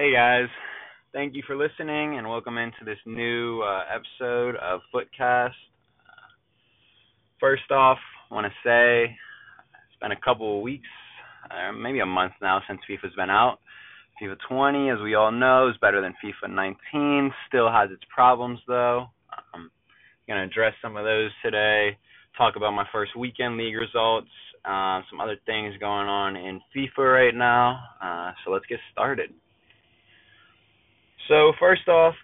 Hey guys, thank you for listening and welcome into this new uh, episode of Footcast. First off, I want to say it's been a couple of weeks, uh, maybe a month now since FIFA's been out. FIFA 20, as we all know, is better than FIFA 19. Still has its problems though. I'm gonna address some of those today. Talk about my first weekend league results. Uh, some other things going on in FIFA right now. Uh, so let's get started. So first off,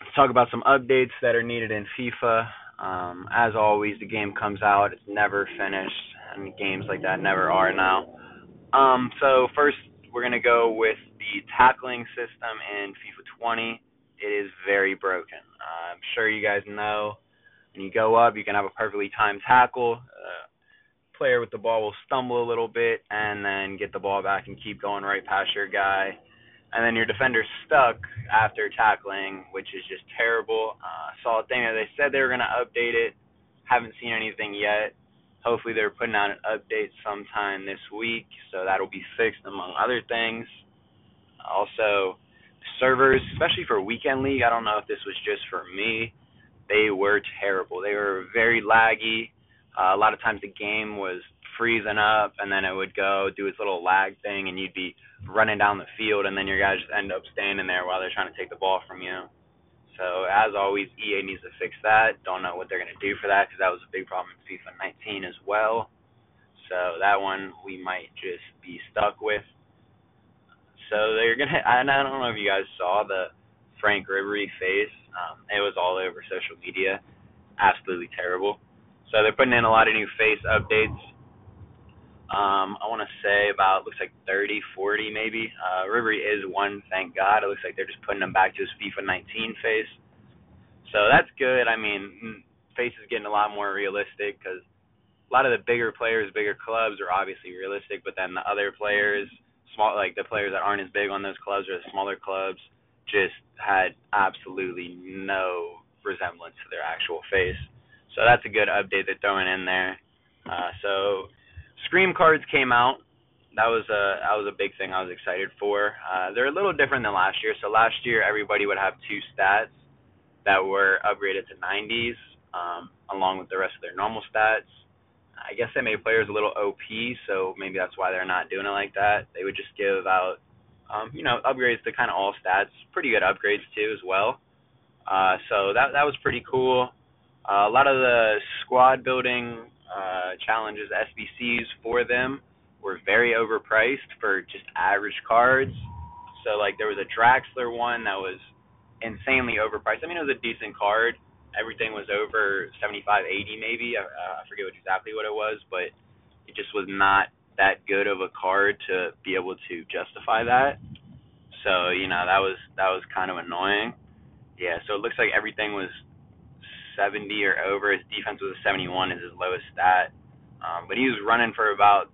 let's talk about some updates that are needed in FIFA. Um, as always, the game comes out, it's never finished, and games like that never are now. Um, so first, we're gonna go with the tackling system in FIFA 20. It is very broken. Uh, I'm sure you guys know. When you go up, you can have a perfectly timed tackle. Uh, player with the ball will stumble a little bit and then get the ball back and keep going right past your guy and then your defender's stuck after tackling, which is just terrible. Uh, saw a thing that they said they were going to update it. Haven't seen anything yet. Hopefully, they're putting out an update sometime this week, so that'll be fixed among other things. Also, servers, especially for weekend league, I don't know if this was just for me. They were terrible. They were very laggy. Uh, a lot of times the game was freezing up, and then it would go do its little lag thing, and you'd be running down the field, and then your guys just end up standing there while they're trying to take the ball from you. So as always, EA needs to fix that. Don't know what they're to do for that because that was a big problem in FIFA 19 as well. So that one we might just be stuck with. So they're gonna. And I don't know if you guys saw the Franck Ribery face. Um, it was all over social media. Absolutely terrible. So they're putting in a lot of new face updates. Um, I want to say about looks like 30, 40 maybe. Uh, Ribery is one, thank God. It looks like they're just putting him back to his FIFA 19 face. So that's good. I mean, face is getting a lot more realistic because a lot of the bigger players, bigger clubs are obviously realistic, but then the other players, small like the players that aren't as big on those clubs or the smaller clubs, just had absolutely no resemblance to their actual face. So that's a good update they're throwing in there. Uh, so Scream cards came out. That was a that was a big thing I was excited for. Uh, they're a little different than last year. So last year everybody would have two stats that were upgraded to 90s, um, along with the rest of their normal stats. I guess they made players a little OP, so maybe that's why they're not doing it like that. They would just give out, um, you know, upgrades to kind of all stats. Pretty good upgrades too as well. Uh, so that that was pretty cool. Uh, a lot of the squad building uh, challenges SBCs for them were very overpriced for just average cards. So like there was a Draxler one that was insanely overpriced. I mean it was a decent card. Everything was over 75, 80 maybe. Uh, I forget what, exactly what it was, but it just was not that good of a card to be able to justify that. So you know that was that was kind of annoying. Yeah, so it looks like everything was 70 or over. His defense was a 71 is his lowest stat. Um, but he was running for about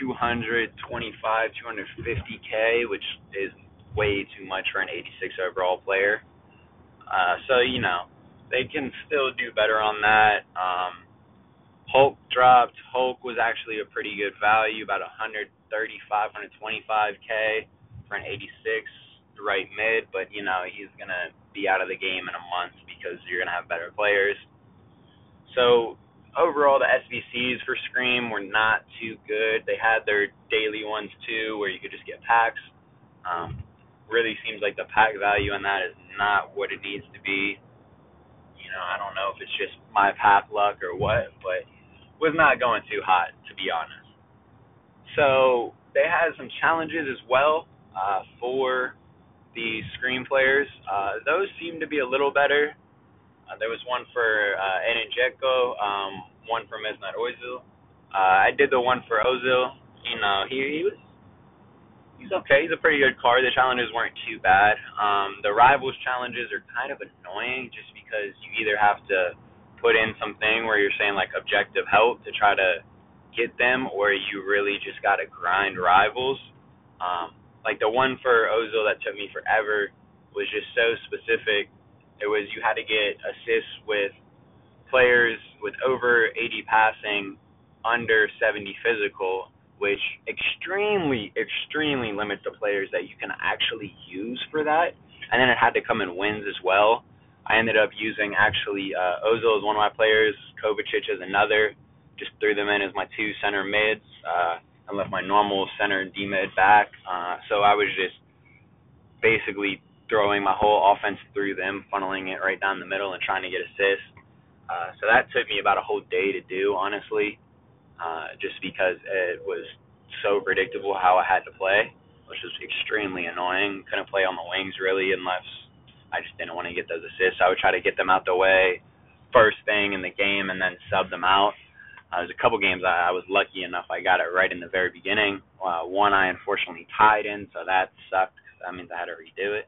225, 250k, which is way too much for an 86 overall player. Uh, so you know they can still do better on that. Um, Hulk dropped. Hulk was actually a pretty good value, about 135, 125k for an 86 right mid, but you know he's gonna be out of the game in a month because you're gonna have better players. So overall, the SBCs for Scream were not too good. They had their daily ones too, where you could just get packs. Um, really seems like the pack value on that is not what it needs to be. You know, I don't know if it's just my path luck or what, but was not going too hot to be honest. So they had some challenges as well uh, for the Scream players. Uh, those seem to be a little better. Uh, there was one for uh, Edin Dzeko, um, one for Mesut Ozil. Uh, I did the one for Ozil. You know, he, he was he's okay. He's a pretty good card. The challenges weren't too bad. Um, the rivals challenges are kind of annoying just because you either have to put in something where you're saying like objective help to try to get them, or you really just got to grind rivals. Um, like the one for Ozil that took me forever was just so specific. It was you had to get assists with players with over 80 passing, under 70 physical, which extremely, extremely limits the players that you can actually use for that. And then it had to come in wins as well. I ended up using actually uh, Ozil as one of my players, Kovacic as another. Just threw them in as my two center mids, uh, and left my normal center D mid back. Uh, so I was just basically throwing my whole offense through them, funneling it right down the middle, and trying to get assists. Uh, so that took me about a whole day to do, honestly, uh, just because it was so predictable how I had to play, which was extremely annoying. Couldn't play on the wings really unless I just didn't want to get those assists. I would try to get them out the way first thing in the game and then sub them out. Uh, there's a couple games I, I was lucky enough I got it right in the very beginning. Uh, one I unfortunately tied in, so that sucked. That means I had to redo it.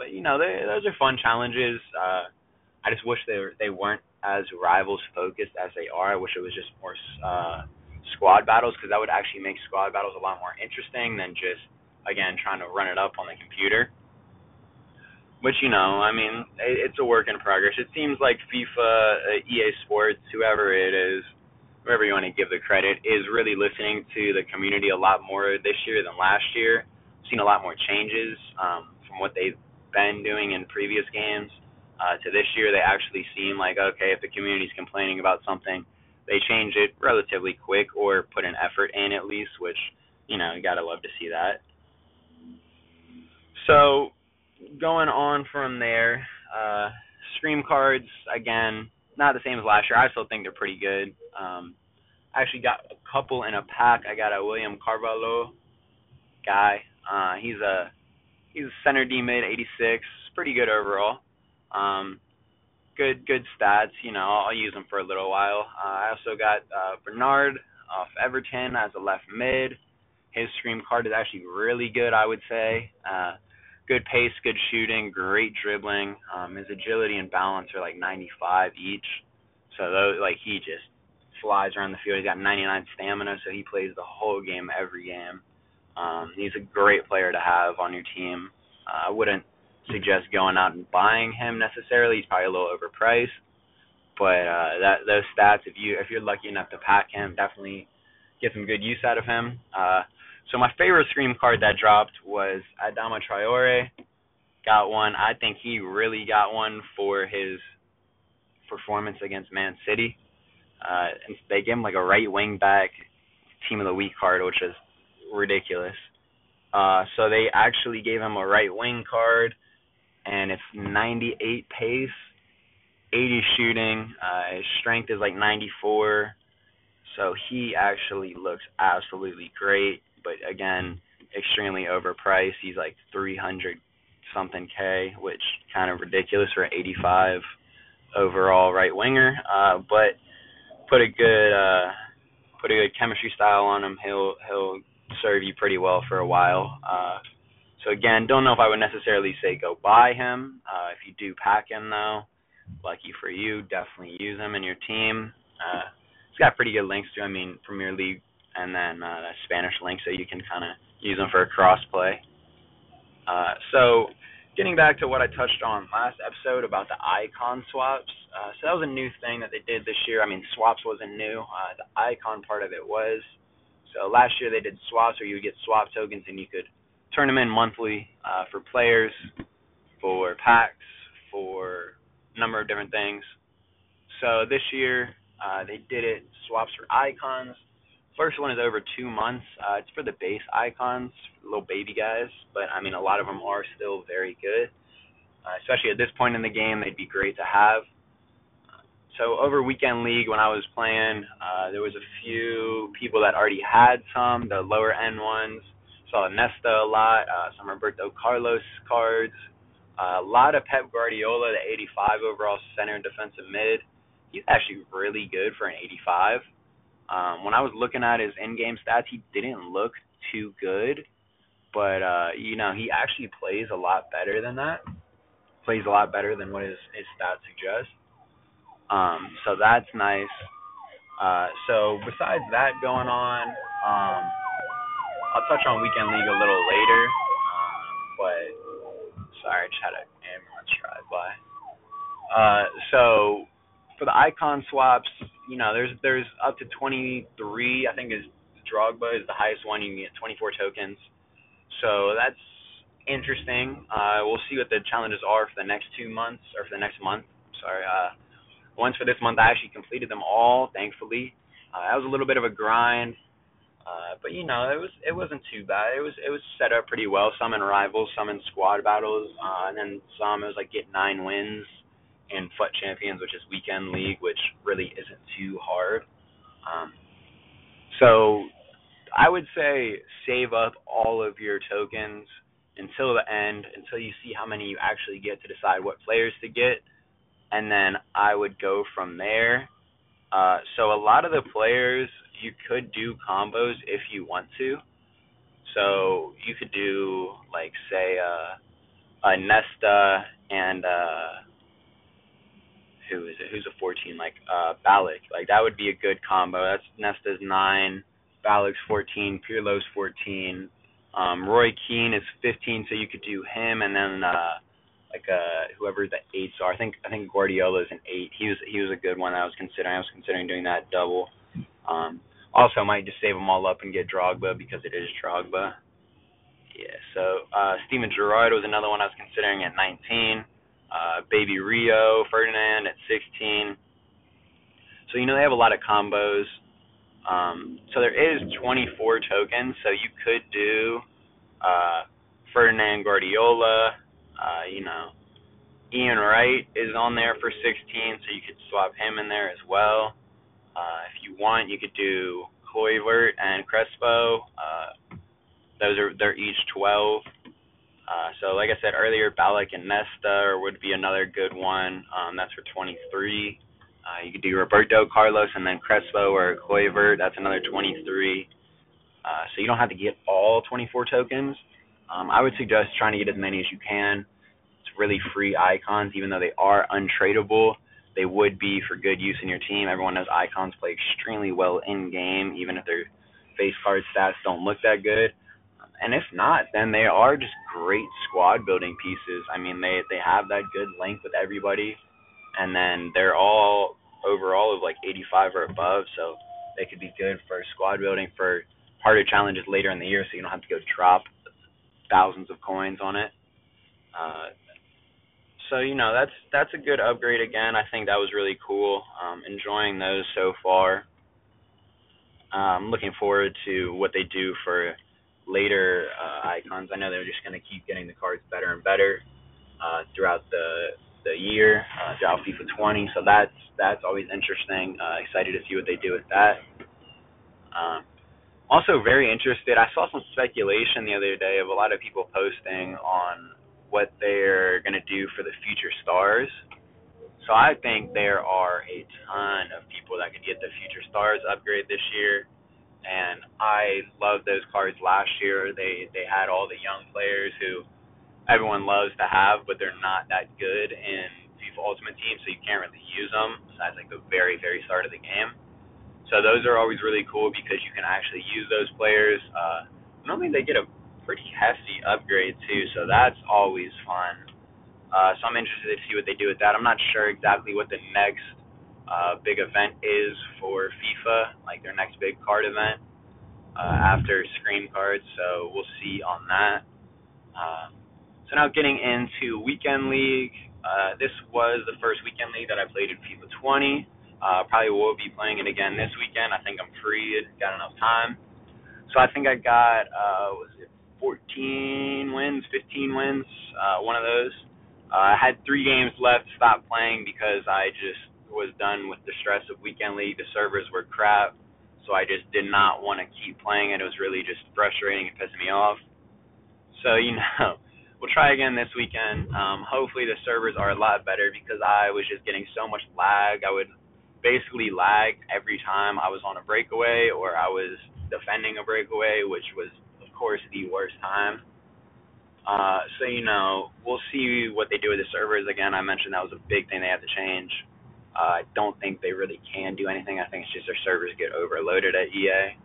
But you know, they, those are fun challenges. Uh, I just wish they were they weren't as rivals focused as they are. I wish it was just more uh, squad battles because that would actually make squad battles a lot more interesting than just again trying to run it up on the computer. Which you know, I mean, it, it's a work in progress. It seems like FIFA, uh, EA Sports, whoever it is, whoever you want to give the credit, is really listening to the community a lot more this year than last year. Seen a lot more changes um, from what they've been doing in previous games uh, to this year, they actually seem like okay, if the community's complaining about something, they change it relatively quick or put an effort in at least, which you know you gotta love to see that. So going on from there, uh, Scream cards again, not the same as last year. I still think they're pretty good. Um, I actually got a couple in a pack. I got a William Carvalho guy. Uh, he's a he's center D mid 86, pretty good overall. Um, good good stats. You know, I'll use him for a little while. Uh, I also got uh, Bernard off Everton as a left mid. His scream card is actually really good, I would say. Uh, good pace, good shooting, great dribbling. Um, his agility and balance are like 95 each. So those, like he just flies around the field. He's got 99 stamina, so he plays the whole game every game. Um, he's a great player to have on your team. Uh, I wouldn't suggest going out and buying him necessarily. He's probably a little overpriced, but uh, that those stats, if you if you're lucky enough to pack him, definitely get some good use out of him. Uh, so my favorite Scream card that dropped was Adama Traore. Got one. I think he really got one for his performance against Man City. Uh, and they gave him like a right wing back team of the week card, which is ridiculous. Uh, so they actually gave him a right wing card and it's 98 pace, 80 shooting. Uh, his strength is like 94, so he actually looks absolutely great. But again, extremely overpriced. He's like 300 something k, which kind of ridiculous for an 85 overall right winger. Uh, but put a good uh, put a good chemistry style on him. He'll he'll serve you pretty well for a while. Uh, so again, don't know if I would necessarily say go buy him. Uh, if you do pack him though, lucky for you, definitely use him in your team. Uh, he's got pretty good links to, I mean, Premier League and then uh, that Spanish link, so you can kind of use them for a cross play. Uh, so getting back to what I touched on last episode about the icon swaps. Uh, so that was a new thing that they did this year. I mean, swaps wasn't new. Uh, the icon part of it was. So last year they did swaps where you would get swap tokens and you could turn them in monthly uh, for players, for packs, for a number of different things. So this year uh, they did it swaps for icons. First one is over two months. Uh, it's for the base icons, little baby guys, but I mean a lot of them are still very good. Uh, especially at this point in the game, they'd be great to have. So over weekend league when I was playing, uh, there was a few people that already had some, the lower end ones saw Nesta a lot, uh, some Roberto Carlos cards, uh, a lot of Pep Guardiola, the 85 overall center and defensive mid. He's actually really good for an 85. Um, when I was looking at his in-game stats, he didn't look too good, but uh, you know he actually plays a lot better than that. Plays a lot better than what his his stats suggest. Um, so that's nice. Uh, so besides that going on, um, I'll touch on weekend league a little later, um, but sorry, I just had an ambulance drive by. Uh, so for the icon swaps, you know, there's there's up to 23, I think is Drogba is the highest one. You can get 24 tokens. So that's interesting. Uh, we'll see what the challenges are for the next two months, or for the next month. Sorry. Uh, once for this month, I actually completed them all, thankfully. Uh, that was a little bit of a grind, uh, but you know, it was it wasn't too bad. It was it was set up pretty well. Some in rivals, some in squad battles, uh, and then some it was like get nine wins in FUT Champions, which is weekend league, which really isn't too hard. Um, so I would say save up all of your tokens until the end, until you see how many you actually get to decide what players to get, and then I would go from there. Uh, so a lot of the players you could do combos if you want to. So you could do like say uh, a Nesta and uh, who is it? Who's a 14? Like uh. Like that would be a good combo. That's Nesta's nine, Ballack's 14, Pirlo's 14. Um, Roy Keane is 15, so you could do him, and then uh, like uh, whoever the eights are. I think I think Guardiola is an eight. He was he was a good one I was considering. I was considering doing that double. Um, also, might just save them all up and get Drogba because it is Drogba. Yeah. So uh, Steven Gerrard was another one I was considering at 19 uh, Baby Rio, Ferdinand at 16. So you know they have a lot of combos. Um, so there is 24 tokens, so you could do uh, Ferdinand Guardiola. Uh, you know, Ian Wright is on there for 16, so you could swap him in there as well. Uh, if you want, you could do Kluivert and Crespo. Uh, those are they're each 12. Uh, so, like I said earlier, Ballack and Nesta would be another good one. Um, that's for 23. Uh, you could do Roberto Carlos and then Crespo or Kluivert. That's another 23. Uh, so you don't have to get all 24 tokens. Um, I would suggest trying to get as many as you can. It's really free icons, even though they are untradeable. They would be for good use in your team. Everyone knows icons play extremely well in game, even if their face card stats don't look that good and if not, then they are just great squad building pieces. I mean, they they have that good link with everybody, and then they're all overall of like 85 or above, so they could be good for squad building for harder challenges later in the year, so you don't have to go drop thousands of coins on it. Uh, so you know that's that's a good upgrade again. I think that was really cool. Um, enjoying those so far. I'm um, looking forward to what they do for later uh, icons. I know they're just going to keep getting the cards better and better uh, throughout the the year, uh, throughout FIFA 20. So that's that's always interesting. Uh, excited to see what they do with that. Um, also very interested. I saw some speculation the other day of a lot of people posting on what they're going to do for the future stars. So I think there are a ton of people that could get the future stars upgrade this year and I loved those cards last year. They they had all the young players who everyone loves to have, but they're not that good in FIFA Ultimate Team, so you can't really use them besides like the very very start of the game. So those are always really cool because you can actually use those players. Uh, normally they get a pretty hefty upgrade too, so that's always fun. Uh, so I'm interested to see what they do with that. I'm not sure exactly what the next uh, big event is for FIFA, like their next big card event uh, after Scream cards. So we'll see on that. Uh, so now getting into weekend league. Uh, this was the first weekend league that I played in FIFA 20. Uh, probably will be playing it again this weekend. I think I'm free, got enough time. So I think I got uh, was it 14 wins, 15 wins, uh, one of those. Uh, I had three games left, stopped playing because I just was done with the stress of weekend league. The servers were crap, so I just did not want to keep playing it. It was really just frustrating and pissing me off. So you know, we'll try again this weekend. Um, hopefully the servers are a lot better because I was just getting so much lag. I would basically lag every time I was on a breakaway or I was defending a breakaway, which was of course the worst time. Uh, so you know, we'll see what they do with the servers. Again, I mentioned that was a big thing they have to change. Uh, I don't think they really can do anything. I think it's just their servers get overloaded at EA.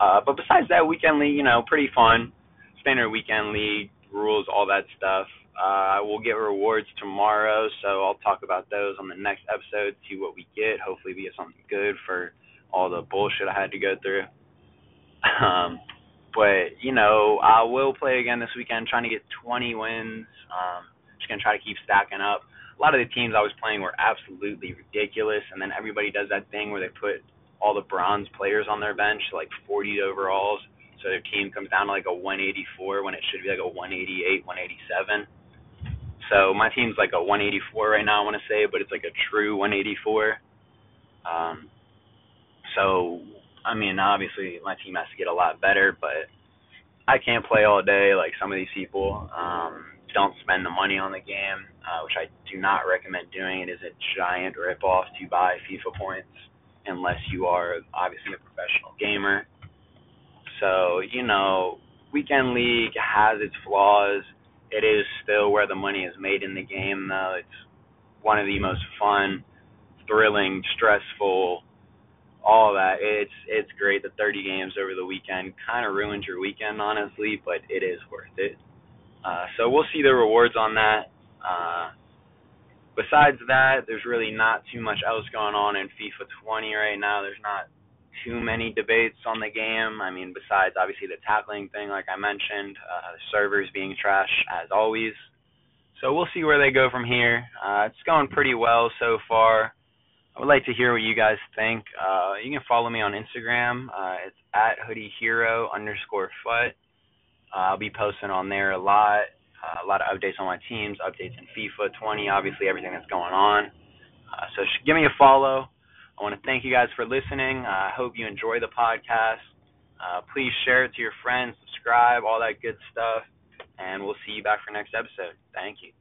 Uh, but besides that, weekend league, you know, pretty fun. Standard weekend league rules, all that stuff. Uh, we'll get rewards tomorrow, so I'll talk about those on the next episode. See what we get. Hopefully, we get something good for all the bullshit I had to go through. Um, but you know, I will play again this weekend, trying to get 20 wins. Um, just gonna try to keep stacking up. A lot of the teams I was playing were absolutely ridiculous, and then everybody does that thing where they put all the bronze players on their bench, like 40 overalls, so their team comes down to like a 184 when it should be like a 188, 187. So my team's like a 184 right now, I want to say, but it's like a true 184. Um, so I mean, obviously my team has to get a lot better, but I can't play all day like some of these people. Um, don't spend the money on the game, uh, which I do not recommend doing. It is a giant ripoff to buy FIFA points unless you are obviously a professional gamer. So, you know, Weekend League has its flaws. It is still where the money is made in the game, though. It's one of the most fun, thrilling, stressful, all that. It's it's great. The 30 games over the weekend kind of ruins your weekend, honestly, but it is worth it. Uh, so we'll see the rewards on that. Uh, besides that, there's really not too much else going on in FIFA 20 right now. There's not too many debates on the game. I mean, besides obviously the tackling thing, like I mentioned, uh, servers being trash as always. So we'll see where they go from here. Uh, it's going pretty well so far. I would like to hear what you guys think. Uh, you can follow me on Instagram. Uh, it's at hoodiehero underscore foot. Uh, I'll be posting on there a lot. Uh, a lot of updates on my teams, updates in FIFA 20, obviously everything that's going on. Uh, so give me a follow. I want to thank you guys for listening. Uh, I hope you enjoy the podcast. Uh, please share it to your friends, subscribe, all that good stuff, and we'll see you back for next episode. Thank you.